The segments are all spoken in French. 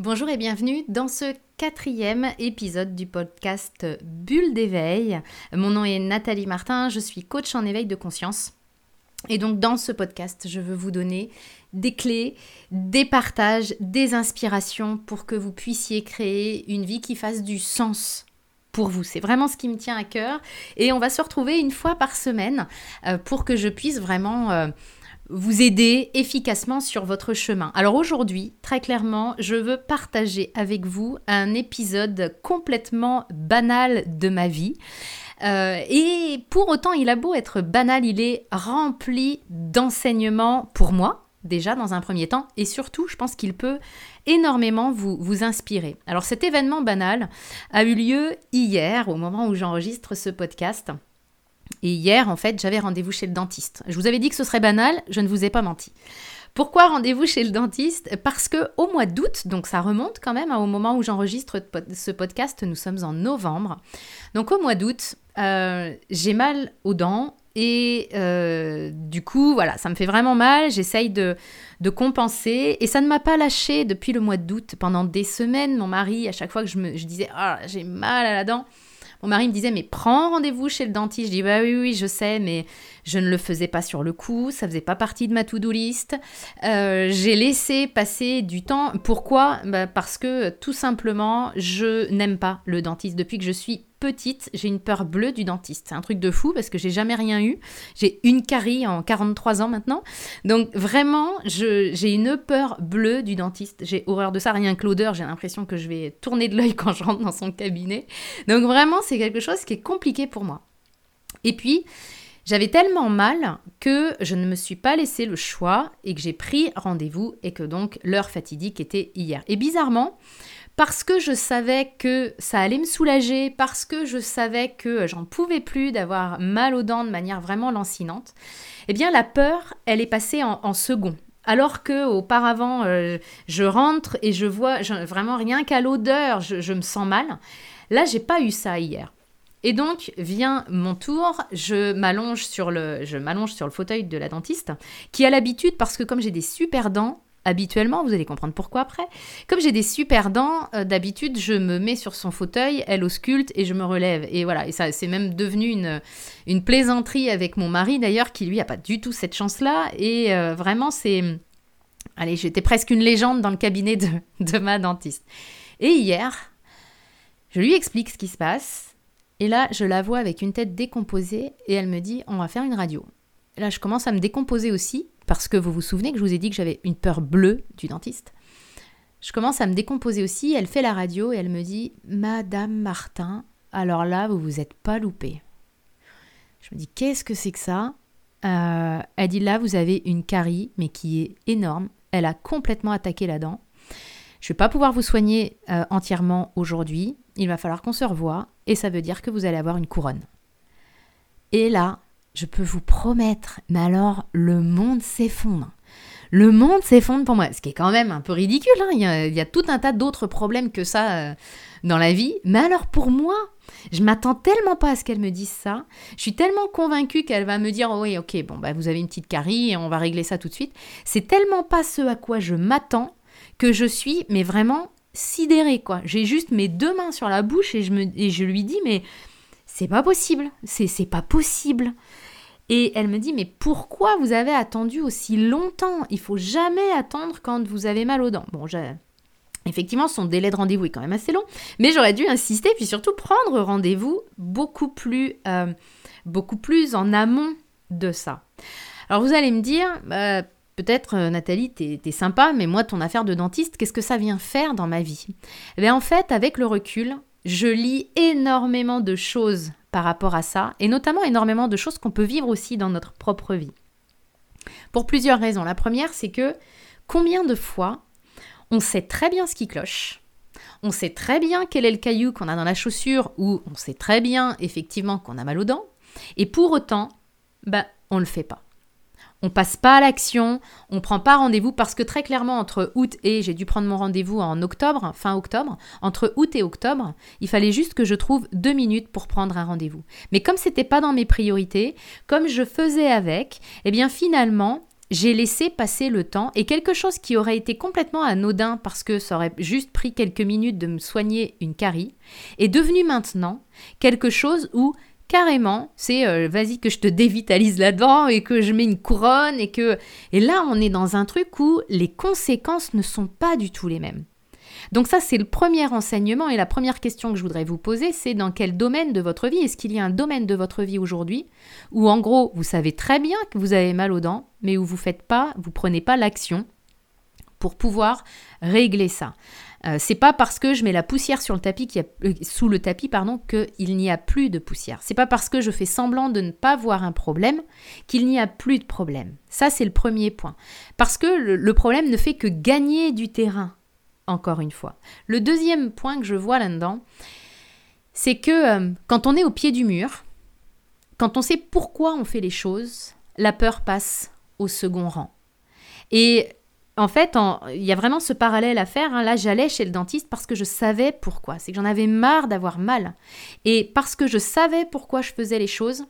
Bonjour et bienvenue dans ce quatrième épisode du podcast Bulle d'éveil. Mon nom est Nathalie Martin, je suis coach en éveil de conscience. Et donc dans ce podcast, je veux vous donner des clés, des partages, des inspirations pour que vous puissiez créer une vie qui fasse du sens pour vous. C'est vraiment ce qui me tient à cœur. Et on va se retrouver une fois par semaine euh, pour que je puisse vraiment... Vous aider efficacement sur votre chemin. Alors aujourd'hui, très clairement, je veux partager avec vous un épisode complètement banal de ma vie. Euh, et pour autant, il a beau être banal, il est rempli d'enseignements pour moi, déjà dans un premier temps, et surtout, je pense qu'il peut énormément vous inspirer. Alors cet événement banal a eu lieu hier, au moment où j'enregistre ce podcast. Et hier, en fait, j'avais rendez-vous chez le dentiste. Je vous avais dit que ce serait banal, je ne vous ai pas menti. Pourquoi rendez-vous chez le dentiste? Parce que au mois d'août, donc ça remonte quand même hein, au moment où j'enregistre ce podcast, nous sommes en novembre. Donc au mois d'août, euh, j'ai mal aux dents et euh, du coup, voilà, ça me fait vraiment mal. J'essaye de, compenser et ça ne m'a pas lâché depuis le mois d'août. Pendant des semaines, mon mari, à chaque fois que je, me, disais, ah, j'ai mal à la dent, mon mari me disait, mais prends rendez-vous chez le dentiste. Je dis, bah oui, oui, je sais, mais je ne le faisais pas sur le coup, ça faisait pas partie de ma to-do list. Euh, j'ai laissé passer du temps. Pourquoi? Bah Parce que tout simplement, je n'aime pas le dentiste. Depuis que je suis petite, j'ai une peur bleue du dentiste. C'est un truc de fou parce que j'ai jamais rien eu. J'ai une carie en 43 ans maintenant. Donc vraiment, j'ai une peur bleue du dentiste. J'ai horreur de ça. Rien que l'odeur, j'ai l'impression que je vais tourner de l'œil quand je rentre dans son cabinet. Donc vraiment, c'est quelque chose qui est compliqué pour moi. Et puis, j'avais tellement mal que je ne me suis pas laissé le choix et que j'ai pris rendez-vous et que donc l'heure fatidique était hier. Et bizarrement, parce que je savais que ça allait me soulager, parce que je savais que j'en pouvais plus d'avoir mal aux dents de manière vraiment lancinante, eh bien la peur, elle est passée en, second. Alors que auparavant, euh, je rentre et je vois vraiment rien qu'à l'odeur, je, je, me sens mal. Là, j'ai pas eu ça hier. Et donc vient mon tour, je m'allonge sur le, je m'allonge sur le fauteuil de la dentiste, qui a l'habitude parce que comme j'ai des super dents, habituellement, vous allez comprendre pourquoi après. Comme j'ai des super dents, euh, d'habitude, je me mets sur son fauteuil, elle ausculte et je me relève. Et voilà, et ça c'est même devenu une, une plaisanterie avec mon mari d'ailleurs, qui lui a pas du tout cette chance-là. Et euh, vraiment, c'est... Allez, j'étais presque une légende dans le cabinet de, de ma dentiste. Et hier, je lui explique ce qui se passe. Et là, je la vois avec une tête décomposée et elle me dit, on va faire une radio. Là, je commence à me décomposer aussi parce que vous vous souvenez que je vous ai dit que j'avais une peur bleue du dentiste. Je commence à me décomposer aussi, elle fait la radio et elle me dit Madame Martin, alors là, vous vous êtes pas loupée. Je me dis Qu'est-ce que c'est que ça? Euh, Elle dit Là, vous avez une carie, mais qui est énorme. Elle a complètement attaqué la dent. Je ne vais pas pouvoir vous soigner euh, entièrement aujourd'hui. Il va falloir qu'on se revoie et ça veut dire que vous allez avoir une couronne. Et là, je peux vous promettre, mais alors le monde s'effondre. Le monde s'effondre pour moi, ce qui est quand même un peu ridicule. Hein. Il, y a, tout un tas d'autres problèmes que ça euh, dans la vie. Mais alors pour moi, je m'attends tellement pas à ce qu'elle me dise ça. Je suis tellement convaincue qu'elle va me dire oh oui, ok, bon bah vous avez une petite carie et on va régler ça tout de suite. C'est tellement pas ce à quoi je m'attends que je suis, mais vraiment sidérée quoi. J'ai juste mes deux mains sur la bouche et je lui dis mais c'est pas possible, c'est pas possible. Et elle me dit, mais pourquoi vous avez attendu aussi longtemps? Il faut jamais attendre quand vous avez mal aux dents. Bon, Effectivement, son délai de rendez-vous est quand même assez long, mais j'aurais dû insister, puis surtout prendre rendez-vous beaucoup plus, euh, beaucoup plus en amont de ça. Alors vous allez me dire, bah, peut-être euh, Nathalie, t'es es sympa, mais moi, ton affaire de dentiste, qu'est-ce que ça vient faire dans ma vie? Eh En fait, avec le recul, je lis énormément de choses par rapport à ça, et notamment énormément de choses qu'on peut vivre aussi dans notre propre vie. Pour plusieurs raisons. La première, c'est que combien de fois on sait très bien ce qui cloche, on sait très bien quel est le caillou qu'on a dans la chaussure, ou on sait très bien effectivement qu'on a mal aux dents, et pour autant, bah, on ne le fait pas. On passe pas à l'action, on prend pas rendez-vous parce que très clairement entre août et j'ai dû prendre mon rendez-vous en octobre, fin octobre, entre août et octobre, il fallait juste que je trouve deux minutes pour prendre un rendez-vous. Mais comme c'était pas dans mes priorités, comme je faisais avec, eh bien finalement j'ai laissé passer le temps et quelque chose qui aurait été complètement anodin parce que ça aurait juste pris quelques minutes de me soigner une carie est devenu maintenant quelque chose où carrément c'est euh, vas-y que je te dévitalise là-dedans et que je mets une couronne et que et là on est dans un truc où les conséquences ne sont pas du tout les mêmes. Donc ça, c'est le premier enseignement et la première question que je voudrais vous poser, c'est dans quel domaine de votre vie Est-ce qu'il y a un domaine de votre vie aujourd'hui où en gros, vous savez très bien que vous avez mal aux dents, mais où vous faites pas, vous prenez pas l'action pour pouvoir régler ça. Euh, c'est pas parce que je mets la poussière sur le tapis euh, sous le tapis pardon qu'il n'y a plus de poussière. C'est pas parce que je fais semblant de ne pas voir un problème qu'il n'y a plus de problème. Ça c'est le premier point. Parce que le problème ne fait que gagner du terrain encore une fois. Le deuxième point que je vois là-dedans, c'est que euh, quand on est au pied du mur, quand on sait pourquoi on fait les choses, la peur passe au second rang. Et en fait, il y a vraiment ce parallèle à faire. Hein. Là, j'allais chez le dentiste parce que je savais pourquoi. C'est que j'en avais marre d'avoir mal. Et parce que je savais pourquoi je faisais les choses,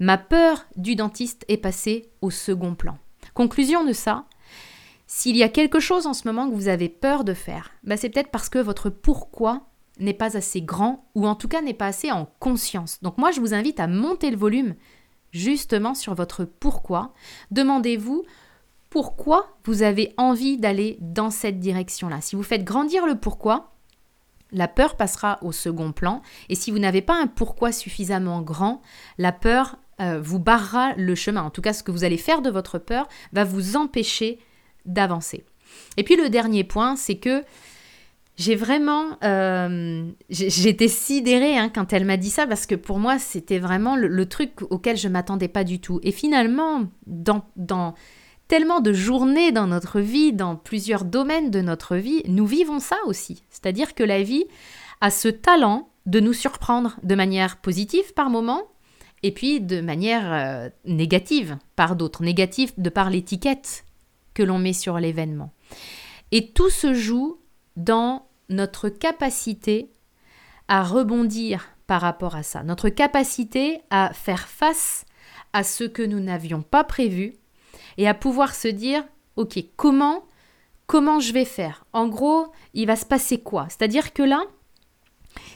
ma peur du dentiste est passée au second plan. Conclusion de ça, s'il y a quelque chose en ce moment que vous avez peur de faire, bah c'est peut-être parce que votre pourquoi n'est pas assez grand ou en tout cas n'est pas assez en conscience. Donc moi, je vous invite à monter le volume justement sur votre pourquoi. Demandez-vous pourquoi vous avez envie d'aller dans cette direction-là. Si vous faites grandir le pourquoi, la peur passera au second plan. Et si vous n'avez pas un pourquoi suffisamment grand, la peur euh, vous barrera le chemin. En tout cas, ce que vous allez faire de votre peur va vous empêcher d'avancer. Et puis le dernier point, c'est que j'ai vraiment... Euh, j'étais sidérée hein, quand elle m'a dit ça, parce que pour moi, c'était vraiment le, truc auquel je m'attendais pas du tout. Et finalement, dans tellement de journées dans notre vie, dans plusieurs domaines de notre vie, nous vivons ça aussi. C'est-à-dire que la vie a ce talent de nous surprendre de manière positive par moment, et puis de manière euh, négative par d'autres, négative de par l'étiquette que l'on met sur l'événement. Et tout se joue dans notre capacité à rebondir par rapport à ça, notre capacité à faire face à ce que nous n'avions pas prévu et à pouvoir se dire OK, comment comment je vais faire? En gros, il va se passer quoi? C'est-à-dire que là,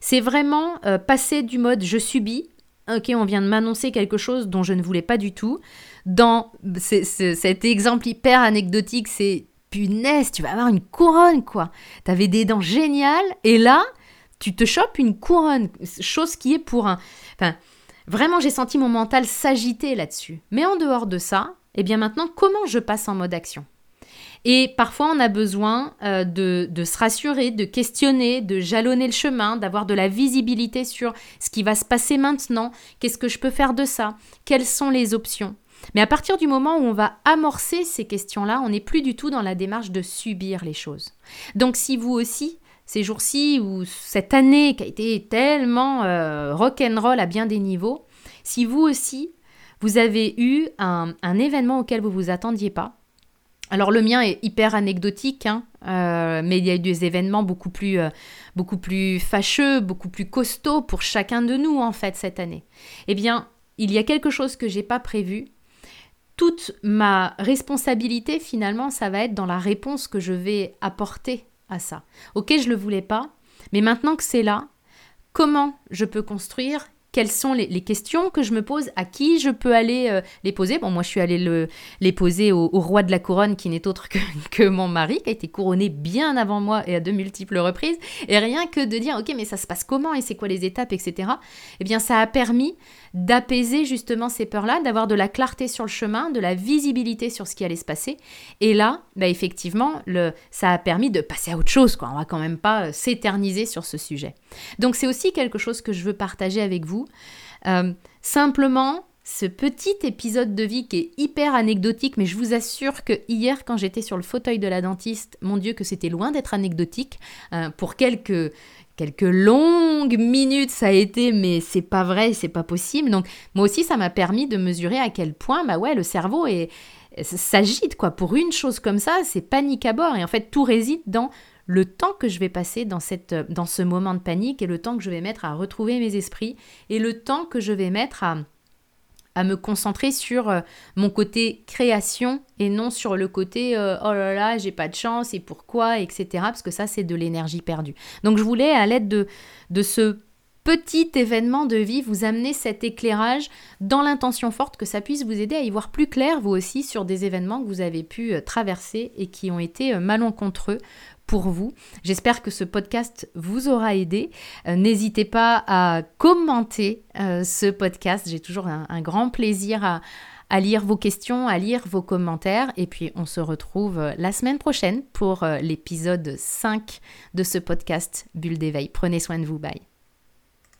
c'est vraiment euh, passer du mode je subis, OK, on vient de m'annoncer quelque chose dont je ne voulais pas du tout, dans cet exemple hyper anecdotique, c'est punaise, tu vas avoir une couronne, quoi. T'avais des dents géniales, et là, tu te chopes une couronne, chose qui est pour un... Enfin, vraiment, j'ai senti mon mental s'agiter là-dessus. Mais en dehors de ça, eh bien maintenant, comment je passe en mode action? Et parfois, on a besoin euh, de, de, se rassurer, de questionner, de jalonner le chemin, d'avoir de la visibilité sur ce qui va se passer maintenant, qu'est-ce que je peux faire de ça, quelles sont les options. Mais à partir du moment où on va amorcer ces questions-là, on n'est plus du tout dans la démarche de subir les choses. Donc si vous aussi, ces jours-ci ou cette année qui a été tellement euh, rock'n'roll à bien des niveaux, si vous aussi, vous avez eu un, événement auquel vous vous attendiez pas, alors le mien est hyper anecdotique, hein, euh, mais il y a eu des événements beaucoup plus, euh, beaucoup plus fâcheux, beaucoup plus costauds pour chacun de nous en fait cette année. Eh bien, il y a quelque chose que j'ai pas prévu toute ma responsabilité, finalement, ça va être dans la réponse que je vais apporter à ça. Ok, je ne le voulais pas, mais maintenant que c'est là, comment je peux construire quelles sont les, questions que je me pose, à qui je peux aller euh, les poser. Bon, moi, je suis allée le, les poser au, roi de la couronne, qui n'est autre que, mon mari, qui a été couronné bien avant moi et à de multiples reprises. Et rien que de dire, ok, mais ça se passe comment et c'est quoi les étapes, etc. Eh bien, ça a permis d'apaiser justement ces peurs-là, d'avoir de la clarté sur le chemin, de la visibilité sur ce qui allait se passer. Et là, bah, effectivement, le, ça a permis de passer à autre chose. Quoi. On va quand même pas euh, s'éterniser sur ce sujet. Donc, c'est aussi quelque chose que je veux partager avec vous euh, simplement, ce petit épisode de vie qui est hyper anecdotique, mais je vous assure que hier, quand j'étais sur le fauteuil de la dentiste, mon Dieu, que c'était loin d'être anecdotique. Euh, pour quelques, quelques longues minutes, ça a été, mais c'est pas vrai, c'est pas possible. Donc, moi aussi, ça m'a permis de mesurer à quel point, bah ouais, le cerveau s'agite quoi pour une chose comme ça c'est panique à bord et en fait tout réside dans le temps que je vais passer dans ce moment de panique et le temps que je vais mettre à retrouver mes esprits et le temps que je vais mettre à, à me concentrer sur euh, mon côté création et non sur le côté euh, oh là là, j'ai pas de chance et pourquoi, etc. Parce que ça, c'est de l'énergie perdue. Donc, je voulais, à l'aide de, ce petit événement de vie, vous amener cet éclairage dans l'intention forte que ça puisse vous aider à y voir plus clair, vous aussi, sur des événements que vous avez pu euh, traverser et qui ont été malencontreux vous. J'espère que ce podcast vous aura aidé. Euh, n'hésitez pas à commenter euh, ce podcast. J'ai toujours un, grand plaisir à, à, lire vos questions, à lire vos commentaires. Et puis on se retrouve euh, la semaine prochaine pour l'épisode 5 de ce podcast Bulle d'éveil. Prenez soin de vous. Bye.